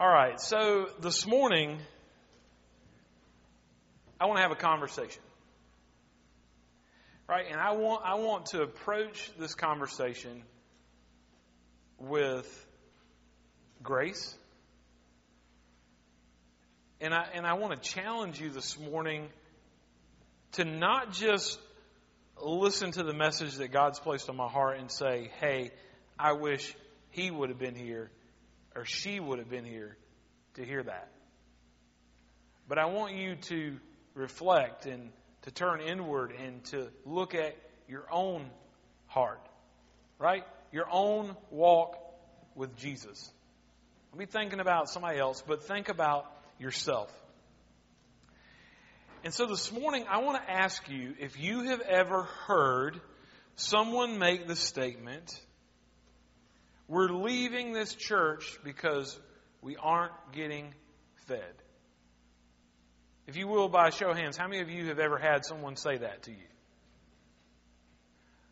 All right, so this morning, I want to have a conversation. Right? And I want, I want to approach this conversation with grace. And I, and I want to challenge you this morning to not just listen to the message that God's placed on my heart and say, hey, I wish he would have been here or she would have been here to hear that. But I want you to reflect and to turn inward and to look at your own heart, right? Your own walk with Jesus. Don't be thinking about somebody else, but think about yourself. And so this morning, I want to ask you if you have ever heard someone make the statement, we're leaving this church because we aren't getting fed. If you will, by show hands, how many of you have ever had someone say that to you?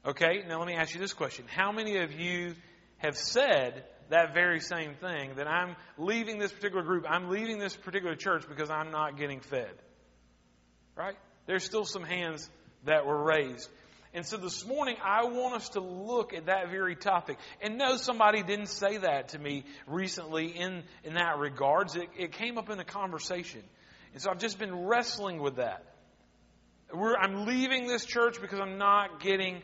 Okay, now let me ask you this question. How many of you have said that very same thing that I'm leaving this particular group, I'm leaving this particular church because I'm not getting fed? Right? There's still some hands that were raised. And so this morning, I want us to look at that very topic. And no, somebody didn't say that to me recently in, in that regards. It, it came up in a conversation. And so I've just been wrestling with that. We're, I'm leaving this church because I'm not getting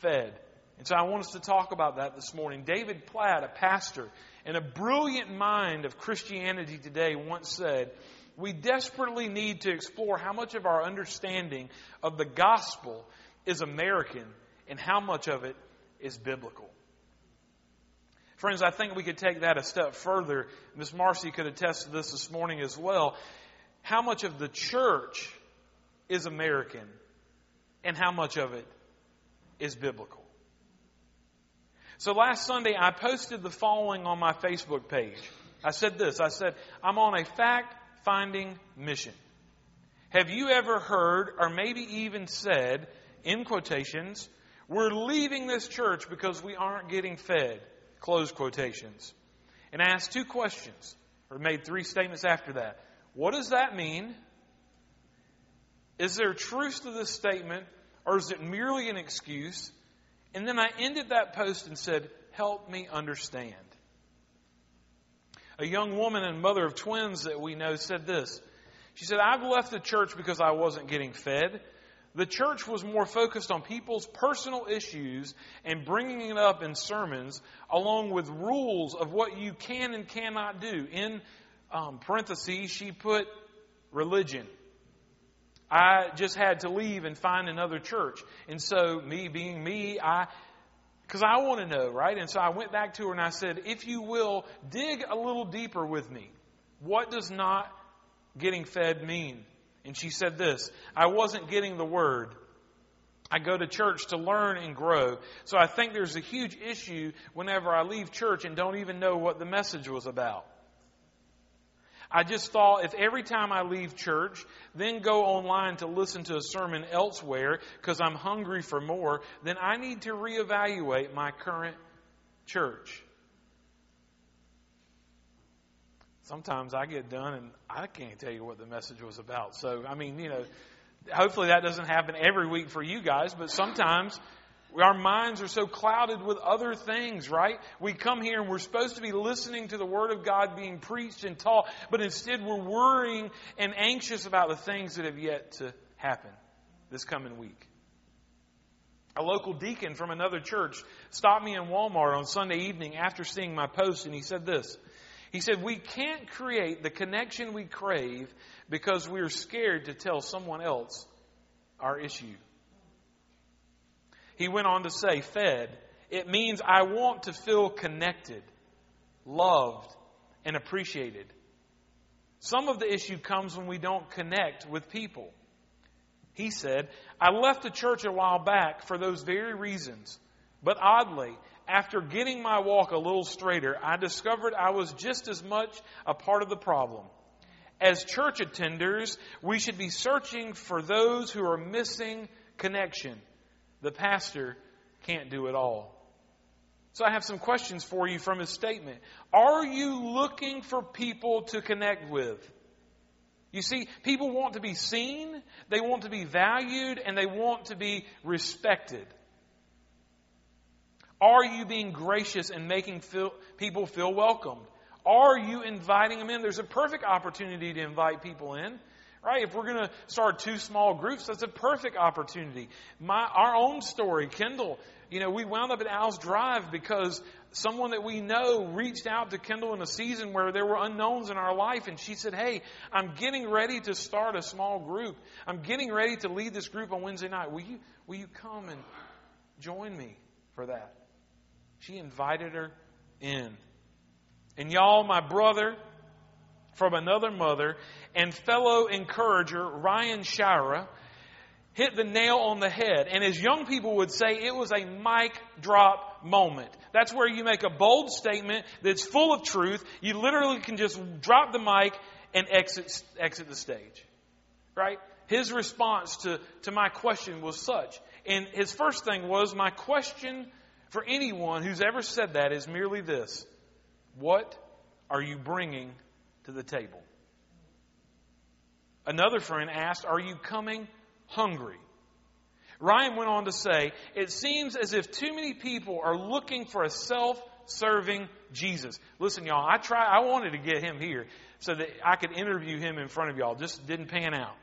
fed. And so I want us to talk about that this morning. David Platt, a pastor and a brilliant mind of Christianity today, once said, We desperately need to explore how much of our understanding of the gospel is American and how much of it is biblical. Friends, I think we could take that a step further. Miss Marcy could attest to this this morning as well. How much of the church is American and how much of it is biblical? So last Sunday, I posted the following on my Facebook page. I said this I said, I'm on a fact finding mission. Have you ever heard, or maybe even said, in quotations, we're leaving this church because we aren't getting fed, close quotations. And I asked two questions, or made three statements after that. What does that mean? Is there truth to this statement, or is it merely an excuse? And then I ended that post and said, Help me understand. A young woman and mother of twins that we know said this. She said, I've left the church because I wasn't getting fed. The church was more focused on people's personal issues and bringing it up in sermons, along with rules of what you can and cannot do. In um, parentheses, she put religion. I just had to leave and find another church. And so, me being me, I, because I want to know, right? And so I went back to her and I said, if you will, dig a little deeper with me. What does not getting fed mean? And she said this I wasn't getting the word. I go to church to learn and grow. So I think there's a huge issue whenever I leave church and don't even know what the message was about. I just thought if every time I leave church, then go online to listen to a sermon elsewhere because I'm hungry for more, then I need to reevaluate my current church. Sometimes I get done and I can't tell you what the message was about. So, I mean, you know, hopefully that doesn't happen every week for you guys, but sometimes our minds are so clouded with other things, right? We come here and we're supposed to be listening to the Word of God being preached and taught, but instead we're worrying and anxious about the things that have yet to happen this coming week. A local deacon from another church stopped me in Walmart on Sunday evening after seeing my post and he said this. He said, We can't create the connection we crave because we're scared to tell someone else our issue. He went on to say, Fed, it means I want to feel connected, loved, and appreciated. Some of the issue comes when we don't connect with people. He said, I left the church a while back for those very reasons. But oddly, after getting my walk a little straighter, I discovered I was just as much a part of the problem. As church attenders, we should be searching for those who are missing connection. The pastor can't do it all. So I have some questions for you from his statement. Are you looking for people to connect with? You see, people want to be seen, they want to be valued, and they want to be respected. Are you being gracious and making feel, people feel welcomed? Are you inviting them in? There's a perfect opportunity to invite people in. Right? If we're going to start two small groups, that's a perfect opportunity. My, our own story, Kendall, you know, we wound up at Al's Drive because someone that we know reached out to Kendall in a season where there were unknowns in our life, and she said, Hey, I'm getting ready to start a small group. I'm getting ready to lead this group on Wednesday night. Will you, will you come and join me for that? She invited her in. And y'all, my brother from another mother and fellow encourager, Ryan Shira, hit the nail on the head. And as young people would say, it was a mic drop moment. That's where you make a bold statement that's full of truth. You literally can just drop the mic and exit, exit the stage. Right? His response to, to my question was such. And his first thing was, my question for anyone who's ever said that is merely this. What are you bringing to the table? Another friend asked, Are you coming hungry? Ryan went on to say, It seems as if too many people are looking for a self serving Jesus. Listen, y'all, I try I wanted to get him here so that I could interview him in front of y'all. Just didn't pan out.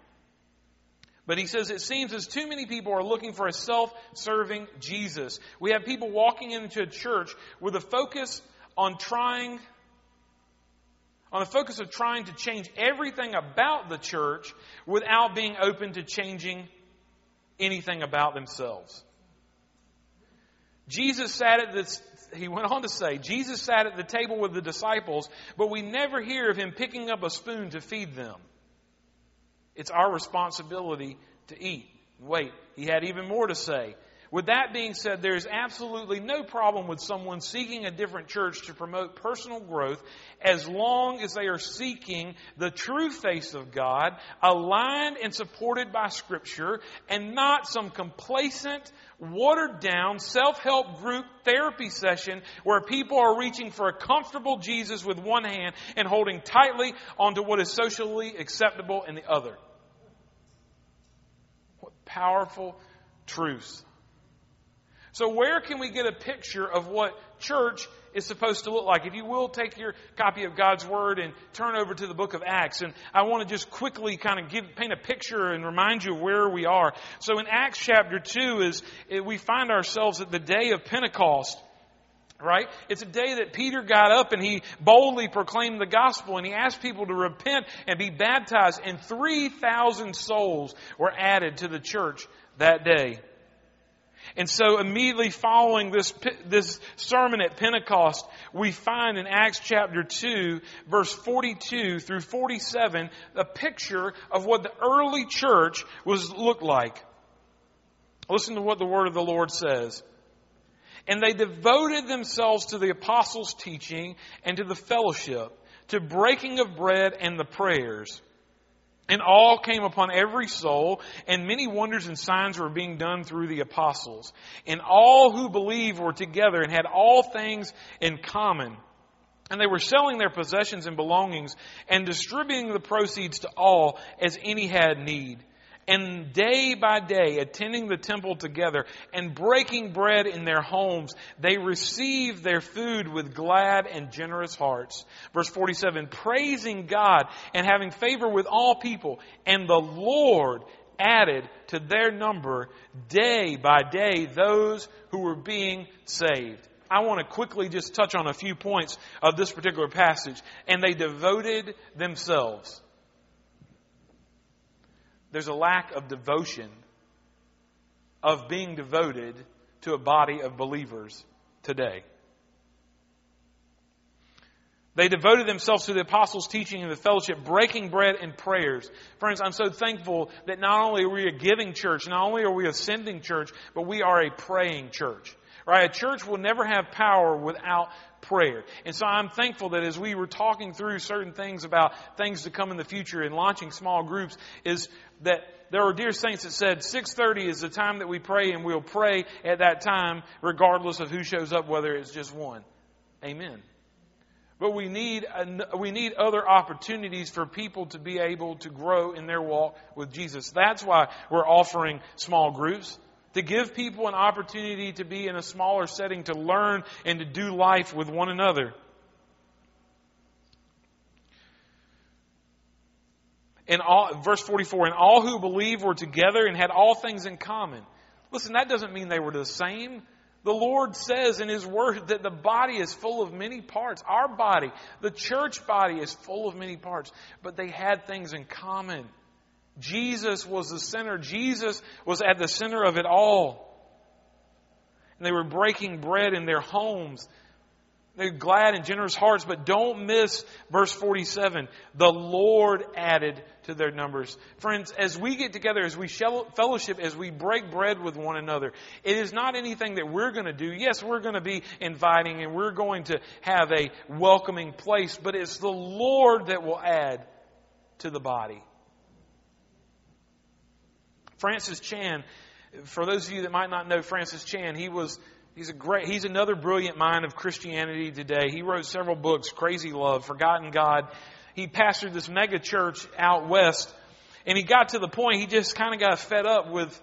But he says it seems as too many people are looking for a self serving Jesus. We have people walking into a church with a focus on trying on the focus of trying to change everything about the church without being open to changing anything about themselves. Jesus sat at this, he went on to say, Jesus sat at the table with the disciples, but we never hear of him picking up a spoon to feed them. It's our responsibility to eat. Wait, he had even more to say. With that being said, there is absolutely no problem with someone seeking a different church to promote personal growth as long as they are seeking the true face of God, aligned and supported by Scripture, and not some complacent, watered down self help group therapy session where people are reaching for a comfortable Jesus with one hand and holding tightly onto what is socially acceptable in the other. Powerful truths. So, where can we get a picture of what church is supposed to look like? If you will, take your copy of God's Word and turn over to the book of Acts. And I want to just quickly kind of give, paint a picture and remind you of where we are. So, in Acts chapter 2, is we find ourselves at the day of Pentecost right? It's a day that Peter got up and he boldly proclaimed the gospel and he asked people to repent and be baptized and 3,000 souls were added to the church that day. And so immediately following this, this sermon at Pentecost, we find in Acts chapter 2, verse 42 through 47, a picture of what the early church was looked like. Listen to what the word of the Lord says. And they devoted themselves to the apostles' teaching and to the fellowship, to breaking of bread and the prayers. And all came upon every soul, and many wonders and signs were being done through the apostles. And all who believed were together and had all things in common. And they were selling their possessions and belongings and distributing the proceeds to all as any had need and day by day attending the temple together and breaking bread in their homes, they received their food with glad and generous hearts. Verse 47, praising God and having favor with all people, and the Lord added to their number day by day those who were being saved. I want to quickly just touch on a few points of this particular passage. And they devoted themselves there's a lack of devotion, of being devoted to a body of believers today. They devoted themselves to the apostles' teaching and the fellowship, breaking bread and prayers. Friends, I'm so thankful that not only are we a giving church, not only are we a sending church, but we are a praying church Right? A church will never have power without prayer. And so I'm thankful that as we were talking through certain things about things to come in the future and launching small groups is that there are dear saints that said 6:30 is the time that we pray and we'll pray at that time regardless of who shows up whether it's just one. Amen. But we need, we need other opportunities for people to be able to grow in their walk with Jesus. That's why we're offering small groups. To give people an opportunity to be in a smaller setting, to learn and to do life with one another. And all, verse 44, and all who believed were together and had all things in common. Listen, that doesn't mean they were the same. The Lord says in His Word that the body is full of many parts. Our body, the church body, is full of many parts, but they had things in common. Jesus was the center. Jesus was at the center of it all. And they were breaking bread in their homes. Glad and generous hearts, but don't miss verse 47. The Lord added to their numbers. Friends, as we get together, as we fellowship, as we break bread with one another, it is not anything that we're going to do. Yes, we're going to be inviting and we're going to have a welcoming place, but it's the Lord that will add to the body. Francis Chan, for those of you that might not know Francis Chan, he was He's a great, he's another brilliant mind of Christianity today. He wrote several books, Crazy Love, Forgotten God. He pastored this mega church out west, and he got to the point he just kind of got fed up with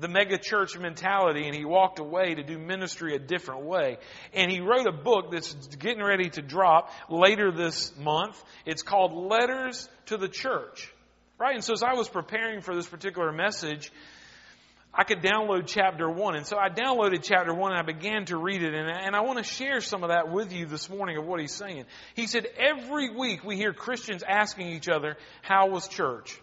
the mega church mentality and he walked away to do ministry a different way. And he wrote a book that's getting ready to drop later this month. It's called Letters to the Church. Right? And so as I was preparing for this particular message, I could download chapter one. And so I downloaded chapter one and I began to read it. And, and I want to share some of that with you this morning of what he's saying. He said, every week we hear Christians asking each other, how was church?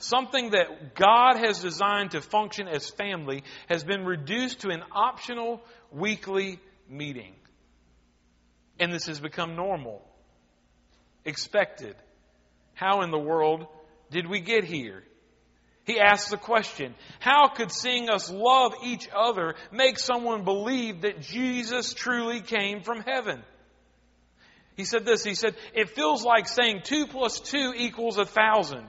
Something that God has designed to function as family has been reduced to an optional weekly meeting. And this has become normal, expected. How in the world did we get here? He asks the question, how could seeing us love each other make someone believe that Jesus truly came from heaven? He said this, he said, it feels like saying two plus two equals a thousand.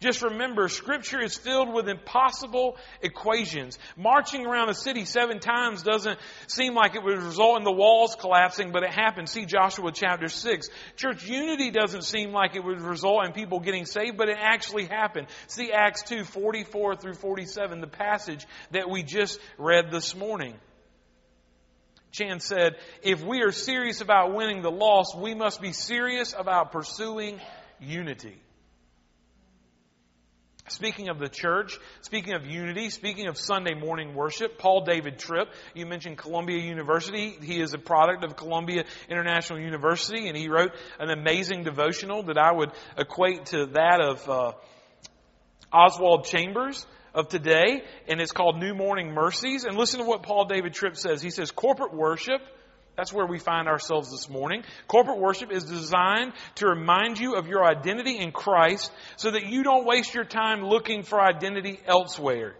Just remember, scripture is filled with impossible equations. Marching around a city seven times doesn't seem like it would result in the walls collapsing, but it happened. See Joshua chapter 6. Church unity doesn't seem like it would result in people getting saved, but it actually happened. See Acts 2, 44 through 47, the passage that we just read this morning. Chan said, if we are serious about winning the lost, we must be serious about pursuing unity. Speaking of the church, speaking of unity, speaking of Sunday morning worship, Paul David Tripp, you mentioned Columbia University. He is a product of Columbia International University, and he wrote an amazing devotional that I would equate to that of uh, Oswald Chambers of today, and it's called New Morning Mercies. And listen to what Paul David Tripp says. He says, corporate worship that's where we find ourselves this morning. Corporate worship is designed to remind you of your identity in Christ so that you don't waste your time looking for identity elsewhere.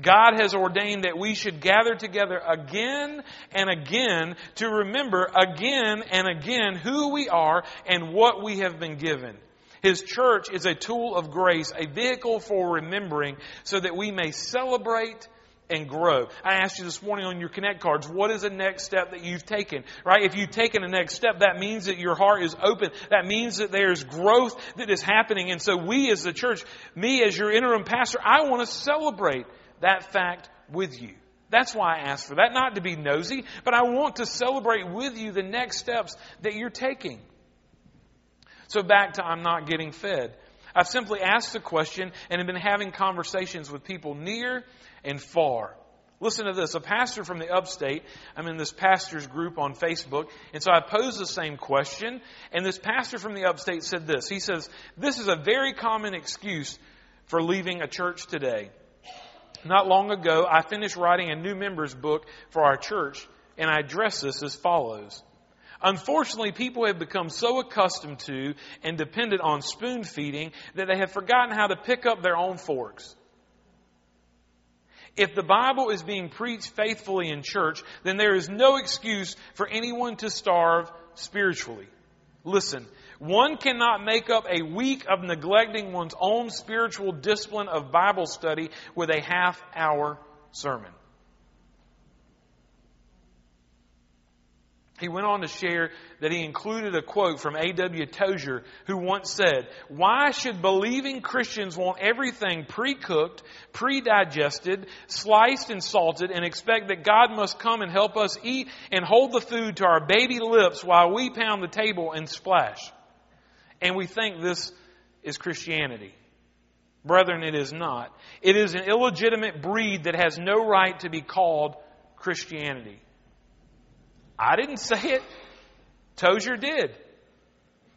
God has ordained that we should gather together again and again to remember again and again who we are and what we have been given. His church is a tool of grace, a vehicle for remembering so that we may celebrate and grow. I asked you this morning on your Connect cards, what is the next step that you've taken? Right? If you've taken a next step, that means that your heart is open. That means that there's growth that is happening. And so we as the church, me as your interim pastor, I want to celebrate that fact with you. That's why I asked for that. Not to be nosy, but I want to celebrate with you the next steps that you're taking. So back to I'm not getting fed. I've simply asked a question and have been having conversations with people near and far. Listen to this. A pastor from the upstate, I'm in this pastor's group on Facebook, and so I posed the same question, and this pastor from the upstate said this. He says, This is a very common excuse for leaving a church today. Not long ago, I finished writing a new members book for our church, and I address this as follows. Unfortunately, people have become so accustomed to and dependent on spoon feeding that they have forgotten how to pick up their own forks. If the Bible is being preached faithfully in church, then there is no excuse for anyone to starve spiritually. Listen, one cannot make up a week of neglecting one's own spiritual discipline of Bible study with a half hour sermon. He went on to share that he included a quote from A.W. Tozer, who once said, Why should believing Christians want everything pre cooked, pre digested, sliced and salted, and expect that God must come and help us eat and hold the food to our baby lips while we pound the table and splash? And we think this is Christianity. Brethren, it is not. It is an illegitimate breed that has no right to be called Christianity. I didn't say it. Tozer did.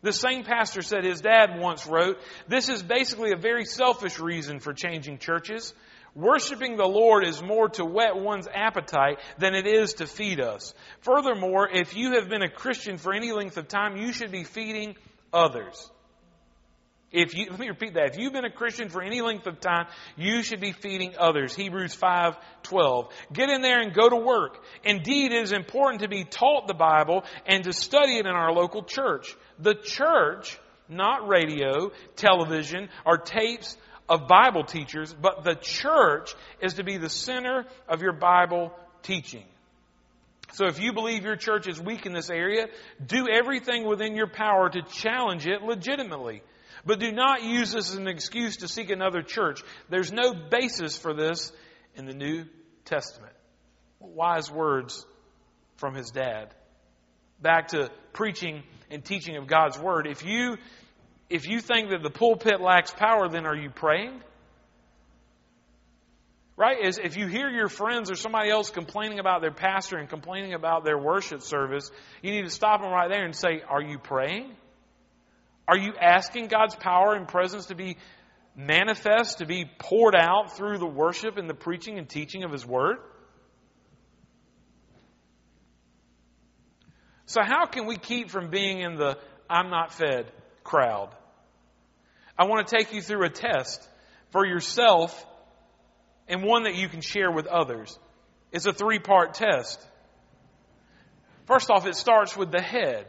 The same pastor said his dad once wrote, This is basically a very selfish reason for changing churches. Worshipping the Lord is more to whet one's appetite than it is to feed us. Furthermore, if you have been a Christian for any length of time, you should be feeding others. If you, let me repeat that. If you've been a Christian for any length of time, you should be feeding others. Hebrews 5, 12. Get in there and go to work. Indeed, it is important to be taught the Bible and to study it in our local church. The church, not radio, television, or tapes of Bible teachers, but the church is to be the center of your Bible teaching. So if you believe your church is weak in this area, do everything within your power to challenge it legitimately. But do not use this as an excuse to seek another church. There's no basis for this in the New Testament. Wise words from his dad. Back to preaching and teaching of God's Word. If you, if you think that the pulpit lacks power, then are you praying? Right? Is if you hear your friends or somebody else complaining about their pastor and complaining about their worship service, you need to stop them right there and say, Are you praying? Are you asking God's power and presence to be manifest, to be poured out through the worship and the preaching and teaching of His Word? So, how can we keep from being in the I'm not fed crowd? I want to take you through a test for yourself and one that you can share with others. It's a three part test. First off, it starts with the head.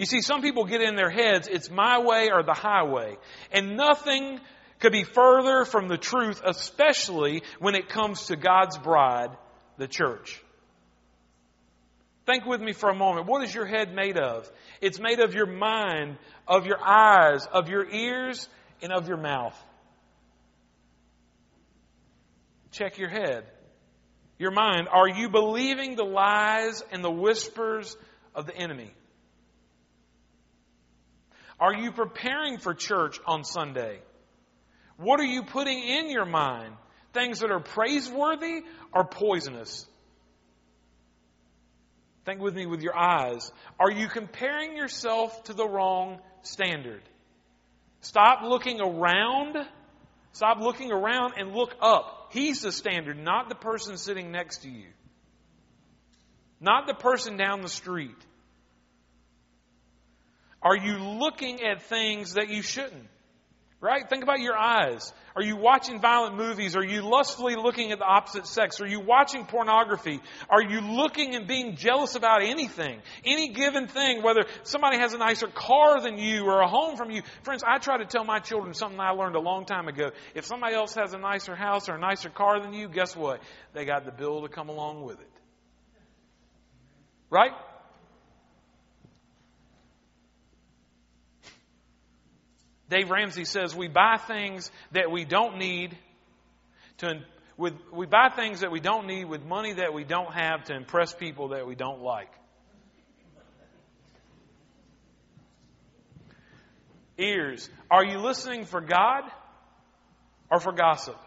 You see, some people get in their heads, it's my way or the highway. And nothing could be further from the truth, especially when it comes to God's bride, the church. Think with me for a moment. What is your head made of? It's made of your mind, of your eyes, of your ears, and of your mouth. Check your head. Your mind. Are you believing the lies and the whispers of the enemy? Are you preparing for church on Sunday? What are you putting in your mind? Things that are praiseworthy or poisonous? Think with me with your eyes. Are you comparing yourself to the wrong standard? Stop looking around. Stop looking around and look up. He's the standard, not the person sitting next to you. Not the person down the street. Are you looking at things that you shouldn't? Right? Think about your eyes. Are you watching violent movies? Are you lustfully looking at the opposite sex? Are you watching pornography? Are you looking and being jealous about anything? Any given thing, whether somebody has a nicer car than you or a home from you. Friends, I try to tell my children something I learned a long time ago. If somebody else has a nicer house or a nicer car than you, guess what? They got the bill to come along with it. Right? Dave Ramsey says we buy things that we don't need to with we buy things that we don't need with money that we don't have to impress people that we don't like. Ears. Are you listening for God or for gossip?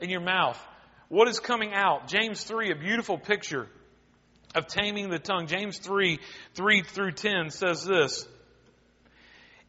In your mouth. What is coming out? James 3, a beautiful picture of taming the tongue. James 3, 3 through 10 says this.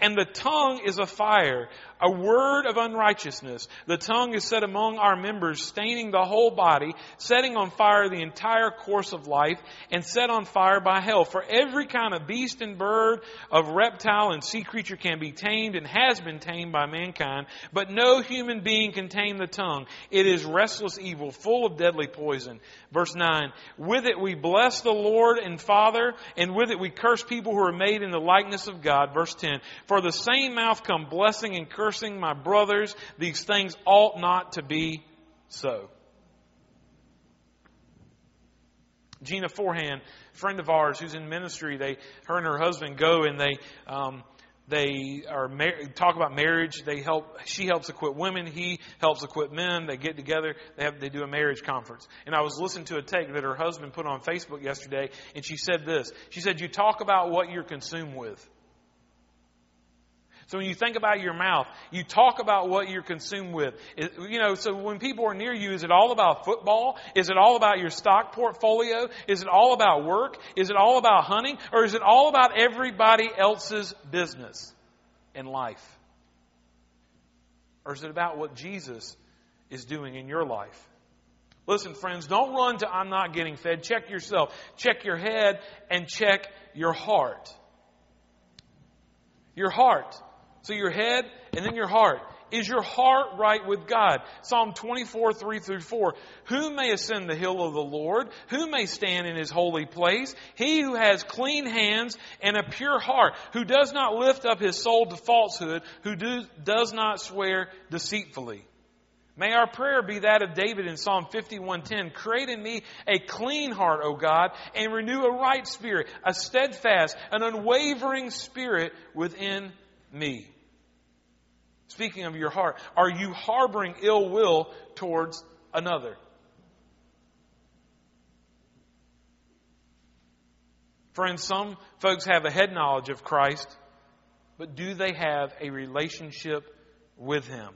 And the tongue is a fire, a word of unrighteousness. The tongue is set among our members, staining the whole body, setting on fire the entire course of life, and set on fire by hell. For every kind of beast and bird, of reptile and sea creature can be tamed and has been tamed by mankind, but no human being can tame the tongue. It is restless evil, full of deadly poison. Verse 9, with it we bless the Lord and Father, and with it we curse people who are made in the likeness of God. Verse 10, for the same mouth come blessing and cursing my brothers. These things ought not to be so. Gina Forehand, friend of ours who's in ministry, they, her and her husband go and they, um, they are mar- talk about marriage. They help. She helps equip women. He helps equip men. They get together. They have. They do a marriage conference. And I was listening to a take that her husband put on Facebook yesterday, and she said this. She said, "You talk about what you're consumed with." So when you think about your mouth, you talk about what you're consumed with. It, you know, so when people are near you, is it all about football? Is it all about your stock portfolio? Is it all about work? Is it all about hunting? Or is it all about everybody else's business in life? Or is it about what Jesus is doing in your life? Listen, friends, don't run to I'm not getting fed. Check yourself. Check your head and check your heart. Your heart. So your head and then your heart. Is your heart right with God? Psalm 24, 3 through 4. Who may ascend the hill of the Lord? Who may stand in his holy place? He who has clean hands and a pure heart, who does not lift up his soul to falsehood, who do, does not swear deceitfully. May our prayer be that of David in Psalm 51:10, "Create in me a clean heart, O God, and renew a right spirit, a steadfast, an unwavering spirit within me." Speaking of your heart, are you harboring ill will towards another? Friends, some folks have a head knowledge of Christ, but do they have a relationship with Him?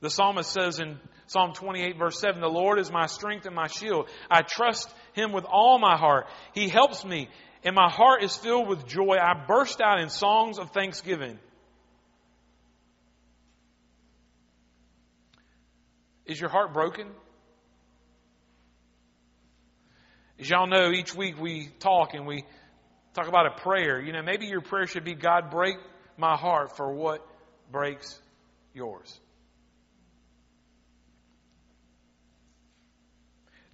The psalmist says in Psalm 28 verse 7, The Lord is my strength and my shield. I trust Him with all my heart. He helps me, and my heart is filled with joy. I burst out in songs of thanksgiving. Is your heart broken? As y'all know, each week we talk and we talk about a prayer. You know, maybe your prayer should be God, break my heart for what breaks yours.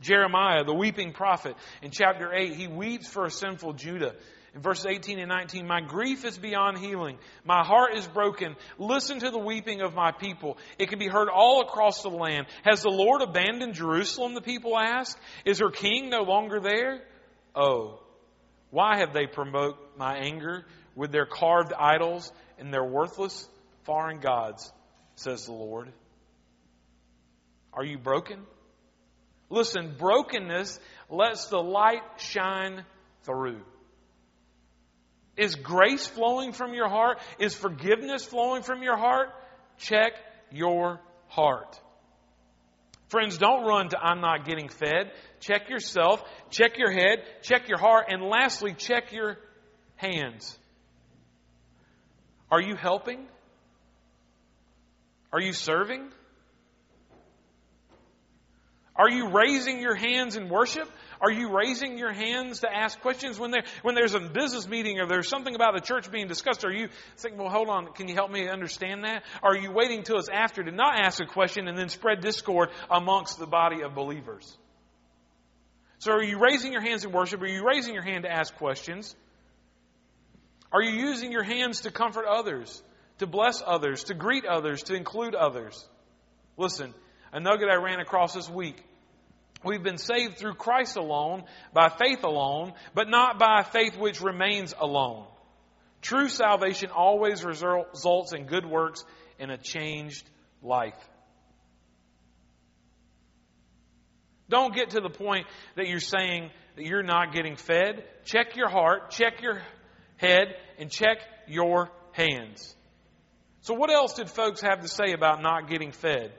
Jeremiah, the weeping prophet, in chapter 8, he weeps for a sinful Judah. In verses 18 and 19, my grief is beyond healing. My heart is broken. Listen to the weeping of my people. It can be heard all across the land. Has the Lord abandoned Jerusalem, the people ask? Is her king no longer there? Oh, why have they provoked my anger with their carved idols and their worthless foreign gods, says the Lord. Are you broken? Listen, brokenness lets the light shine through. Is grace flowing from your heart? Is forgiveness flowing from your heart? Check your heart. Friends, don't run to I'm not getting fed. Check yourself, check your head, check your heart, and lastly, check your hands. Are you helping? Are you serving? Are you raising your hands in worship? Are you raising your hands to ask questions when there when there's a business meeting or there's something about the church being discussed? Are you thinking, well, hold on, can you help me understand that? Are you waiting till it's after to not ask a question and then spread discord amongst the body of believers? So are you raising your hands in worship? Are you raising your hand to ask questions? Are you using your hands to comfort others, to bless others, to greet others, to include others? Listen, a nugget I ran across this week We've been saved through Christ alone, by faith alone, but not by faith which remains alone. True salvation always results in good works and a changed life. Don't get to the point that you're saying that you're not getting fed. Check your heart, check your head, and check your hands. So, what else did folks have to say about not getting fed?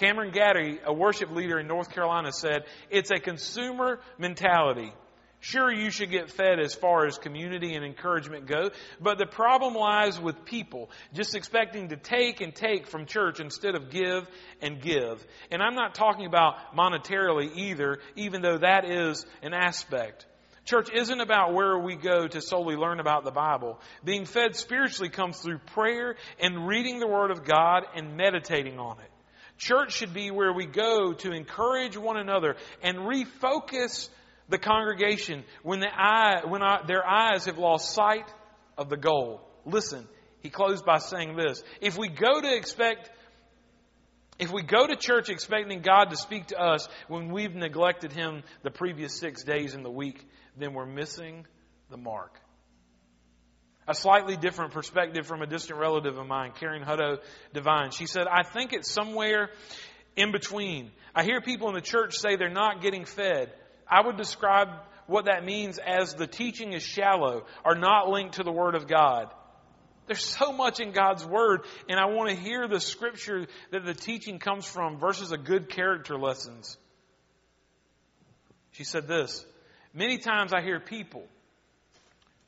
Cameron Gaddy, a worship leader in North Carolina, said, It's a consumer mentality. Sure, you should get fed as far as community and encouragement go, but the problem lies with people just expecting to take and take from church instead of give and give. And I'm not talking about monetarily either, even though that is an aspect. Church isn't about where we go to solely learn about the Bible. Being fed spiritually comes through prayer and reading the Word of God and meditating on it. Church should be where we go to encourage one another and refocus the congregation when, the eye, when I, their eyes have lost sight of the goal. Listen, he closed by saying this. If we go to expect, if we go to church expecting God to speak to us when we've neglected Him the previous six days in the week, then we're missing the mark. A slightly different perspective from a distant relative of mine, Karen Hutto Divine. She said, I think it's somewhere in between. I hear people in the church say they're not getting fed. I would describe what that means as the teaching is shallow or not linked to the Word of God. There's so much in God's Word, and I want to hear the scripture that the teaching comes from versus a good character lessons. She said this Many times I hear people,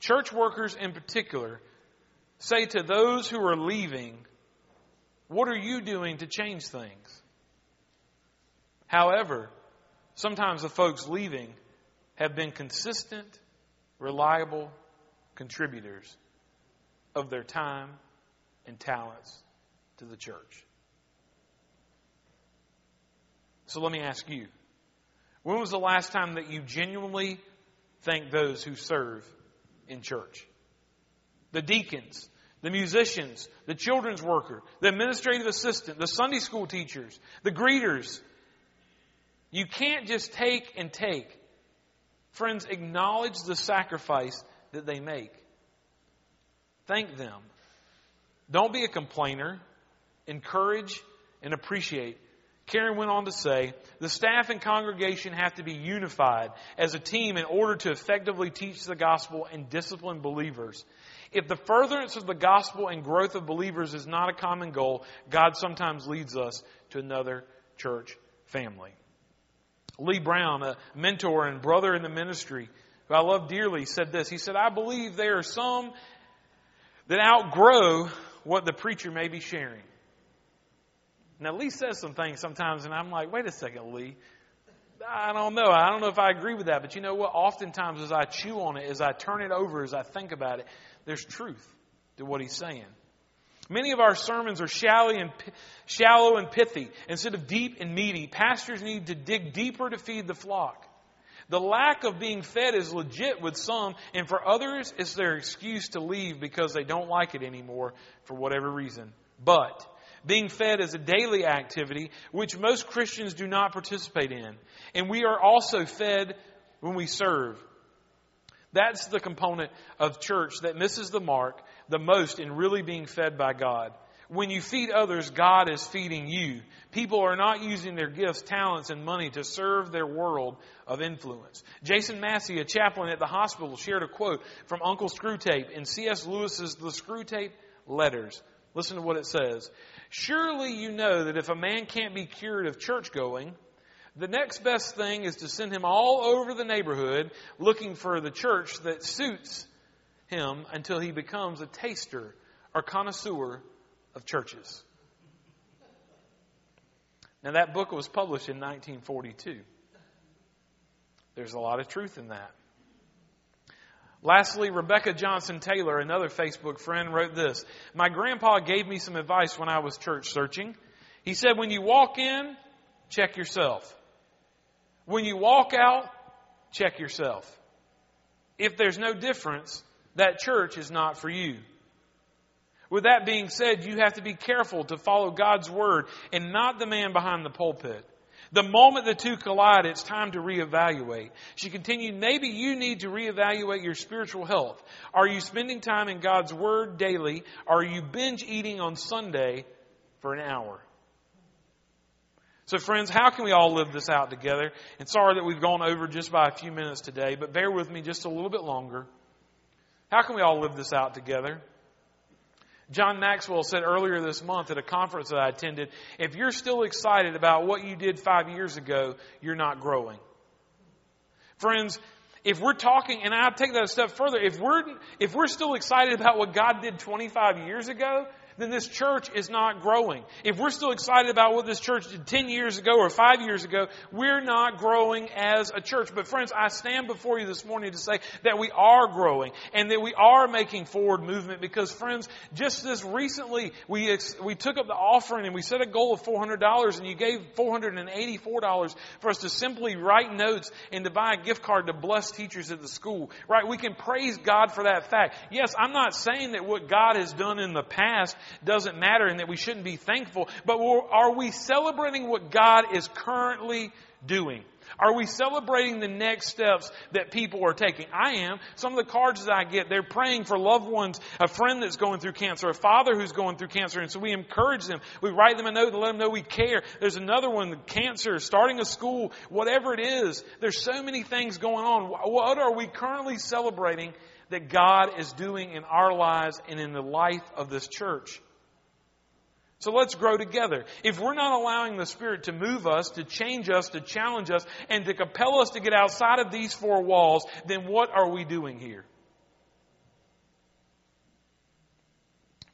church workers in particular, say to those who are leaving, What are you doing to change things? However, Sometimes the folks leaving have been consistent, reliable contributors of their time and talents to the church. So let me ask you when was the last time that you genuinely thanked those who serve in church? The deacons, the musicians, the children's worker, the administrative assistant, the Sunday school teachers, the greeters, you can't just take and take. Friends, acknowledge the sacrifice that they make. Thank them. Don't be a complainer. Encourage and appreciate. Karen went on to say, the staff and congregation have to be unified as a team in order to effectively teach the gospel and discipline believers. If the furtherance of the gospel and growth of believers is not a common goal, God sometimes leads us to another church family. Lee Brown, a mentor and brother in the ministry, who I love dearly, said this. He said, I believe there are some that outgrow what the preacher may be sharing. Now, Lee says some things sometimes, and I'm like, wait a second, Lee. I don't know. I don't know if I agree with that. But you know what? Oftentimes, as I chew on it, as I turn it over, as I think about it, there's truth to what he's saying. Many of our sermons are shallow and, shallow and pithy instead of deep and meaty. Pastors need to dig deeper to feed the flock. The lack of being fed is legit with some, and for others, it's their excuse to leave because they don't like it anymore for whatever reason. But being fed is a daily activity which most Christians do not participate in. And we are also fed when we serve. That's the component of church that misses the mark the most in really being fed by God. When you feed others, God is feeding you. People are not using their gifts, talents, and money to serve their world of influence. Jason Massey, a chaplain at the hospital, shared a quote from Uncle Screwtape in C.S. Lewis's The Screwtape Letters. Listen to what it says. Surely you know that if a man can't be cured of church going, the next best thing is to send him all over the neighborhood looking for the church that suits him until he becomes a taster or connoisseur of churches. Now, that book was published in 1942. There's a lot of truth in that. Lastly, Rebecca Johnson Taylor, another Facebook friend, wrote this My grandpa gave me some advice when I was church searching. He said, When you walk in, check yourself. When you walk out, check yourself. If there's no difference, that church is not for you. With that being said, you have to be careful to follow God's word and not the man behind the pulpit. The moment the two collide, it's time to reevaluate. She continued, maybe you need to reevaluate your spiritual health. Are you spending time in God's Word daily? Are you binge eating on Sunday for an hour? So, friends, how can we all live this out together? And sorry that we've gone over just by a few minutes today, but bear with me just a little bit longer. How can we all live this out together? John Maxwell said earlier this month at a conference that I attended if you're still excited about what you did five years ago, you're not growing. Friends, If we're talking, and I'll take that a step further, if we're, if we're still excited about what God did 25 years ago, then this church is not growing. If we're still excited about what this church did 10 years ago or 5 years ago, we're not growing as a church. But friends, I stand before you this morning to say that we are growing and that we are making forward movement because friends, just this recently, we, we took up the offering and we set a goal of $400 and you gave $484 for us to simply write notes and to buy a gift card to bless teachers at the school. Right? We can praise God for that fact. Yes, I'm not saying that what God has done in the past doesn't matter and that we shouldn't be thankful, but are we celebrating what God is currently doing? Are we celebrating the next steps that people are taking? I am. Some of the cards that I get, they're praying for loved ones, a friend that's going through cancer, a father who's going through cancer, and so we encourage them. We write them a note and let them know we care. There's another one, cancer, starting a school, whatever it is. There's so many things going on. What are we currently celebrating that God is doing in our lives and in the life of this church. So let's grow together. If we're not allowing the Spirit to move us, to change us, to challenge us, and to compel us to get outside of these four walls, then what are we doing here?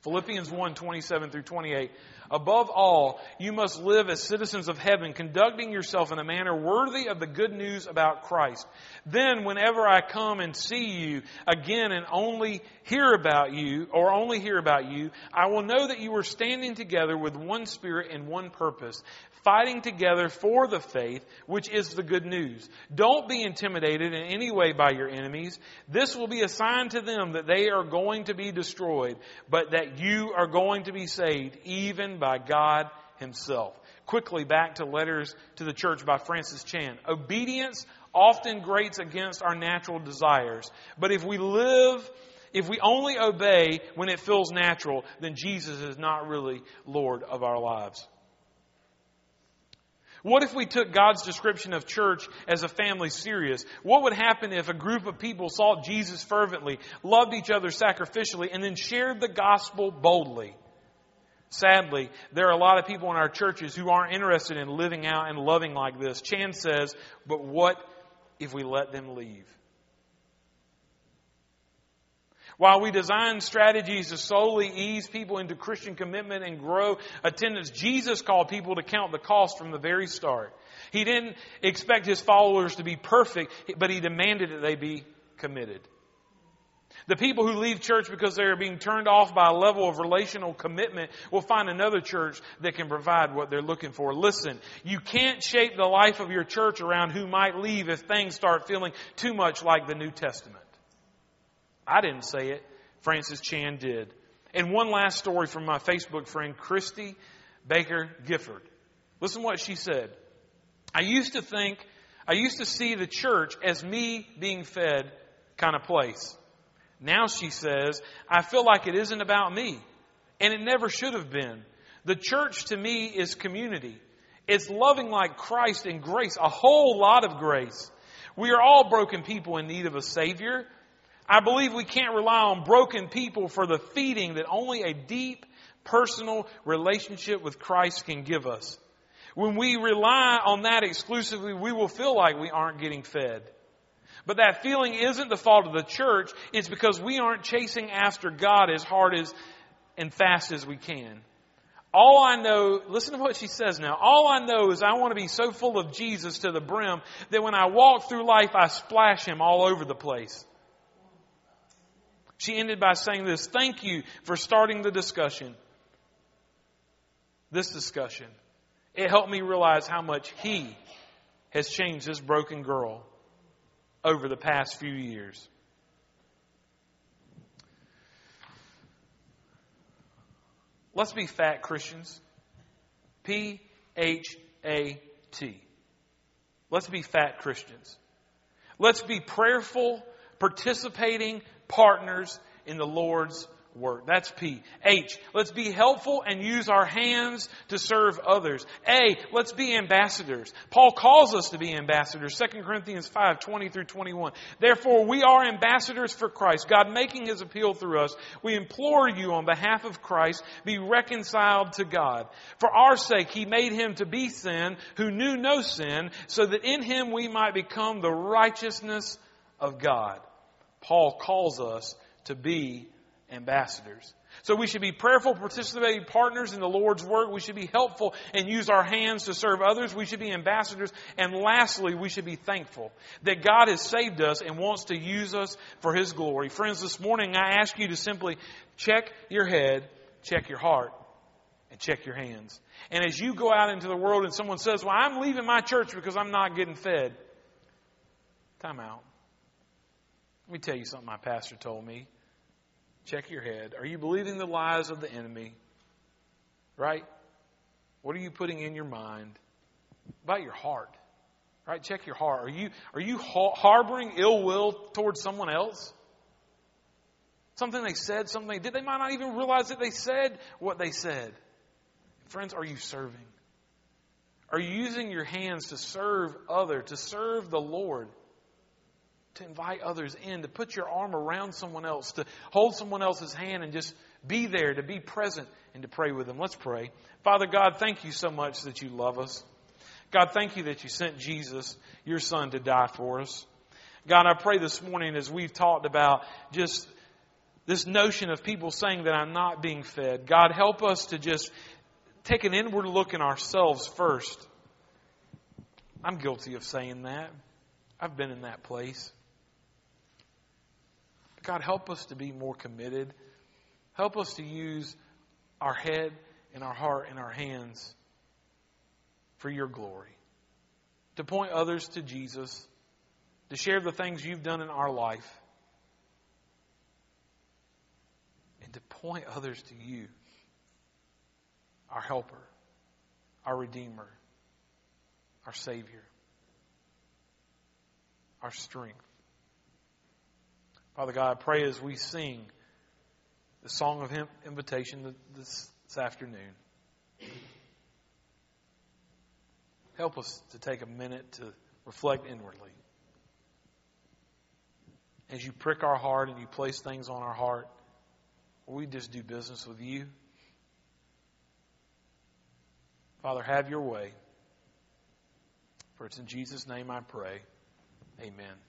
Philippians 1 27 through 28. Above all, you must live as citizens of heaven, conducting yourself in a manner worthy of the good news about Christ. Then, whenever I come and see you again and only hear about you, or only hear about you, I will know that you are standing together with one spirit and one purpose, fighting together for the faith, which is the good news. Don't be intimidated in any way by your enemies. This will be a sign to them that they are going to be destroyed, but that you are going to be saved, even by God Himself. Quickly back to letters to the church by Francis Chan. Obedience often grates against our natural desires, but if we live if we only obey when it feels natural, then Jesus is not really Lord of our lives. What if we took God's description of church as a family serious? What would happen if a group of people sought Jesus fervently, loved each other sacrificially, and then shared the gospel boldly? Sadly, there are a lot of people in our churches who aren't interested in living out and loving like this. Chan says, but what if we let them leave? While we design strategies to solely ease people into Christian commitment and grow attendance, Jesus called people to count the cost from the very start. He didn't expect his followers to be perfect, but he demanded that they be committed. The people who leave church because they are being turned off by a level of relational commitment will find another church that can provide what they're looking for. Listen, you can't shape the life of your church around who might leave if things start feeling too much like the New Testament. I didn't say it. Francis Chan did. And one last story from my Facebook friend, Christy Baker Gifford. Listen to what she said. I used to think, I used to see the church as me being fed kind of place. Now she says, I feel like it isn't about me. And it never should have been. The church to me is community. It's loving like Christ in grace, a whole lot of grace. We are all broken people in need of a Savior. I believe we can't rely on broken people for the feeding that only a deep personal relationship with Christ can give us. When we rely on that exclusively, we will feel like we aren't getting fed. But that feeling isn't the fault of the church. It's because we aren't chasing after God as hard as and fast as we can. All I know, listen to what she says now. All I know is I want to be so full of Jesus to the brim that when I walk through life, I splash Him all over the place. She ended by saying this Thank you for starting the discussion. This discussion. It helped me realize how much He has changed this broken girl over the past few years. Let's be fat Christians. P H A T. Let's be fat Christians. Let's be prayerful, participating, partners in the Lord's work. That's P. H. Let's be helpful and use our hands to serve others. A. Let's be ambassadors. Paul calls us to be ambassadors. 2 Corinthians 5, 20 through 21. Therefore, we are ambassadors for Christ. God making his appeal through us. We implore you on behalf of Christ, be reconciled to God. For our sake, he made him to be sin who knew no sin, so that in him we might become the righteousness of God. Paul calls us to be ambassadors. So we should be prayerful, participating partners in the Lord's work. We should be helpful and use our hands to serve others. We should be ambassadors. And lastly, we should be thankful that God has saved us and wants to use us for His glory. Friends, this morning I ask you to simply check your head, check your heart, and check your hands. And as you go out into the world and someone says, well, I'm leaving my church because I'm not getting fed. Time out. Let me tell you something my pastor told me. Check your head. Are you believing the lies of the enemy? Right? What are you putting in your mind? About your heart. Right? Check your heart. Are you, are you harboring ill will towards someone else? Something they said, something they did. They might not even realize that they said what they said. Friends, are you serving? Are you using your hands to serve other, to serve the Lord? To invite others in, to put your arm around someone else, to hold someone else's hand and just be there, to be present and to pray with them. Let's pray. Father God, thank you so much that you love us. God, thank you that you sent Jesus, your son, to die for us. God, I pray this morning as we've talked about just this notion of people saying that I'm not being fed. God, help us to just take an inward look in ourselves first. I'm guilty of saying that. I've been in that place. God, help us to be more committed. Help us to use our head and our heart and our hands for your glory. To point others to Jesus. To share the things you've done in our life. And to point others to you, our helper, our Redeemer, our Savior, our strength. Father God, I pray as we sing the song of invitation this, this afternoon, help us to take a minute to reflect inwardly. As you prick our heart and you place things on our heart, we just do business with you. Father, have your way. For it's in Jesus' name I pray. Amen.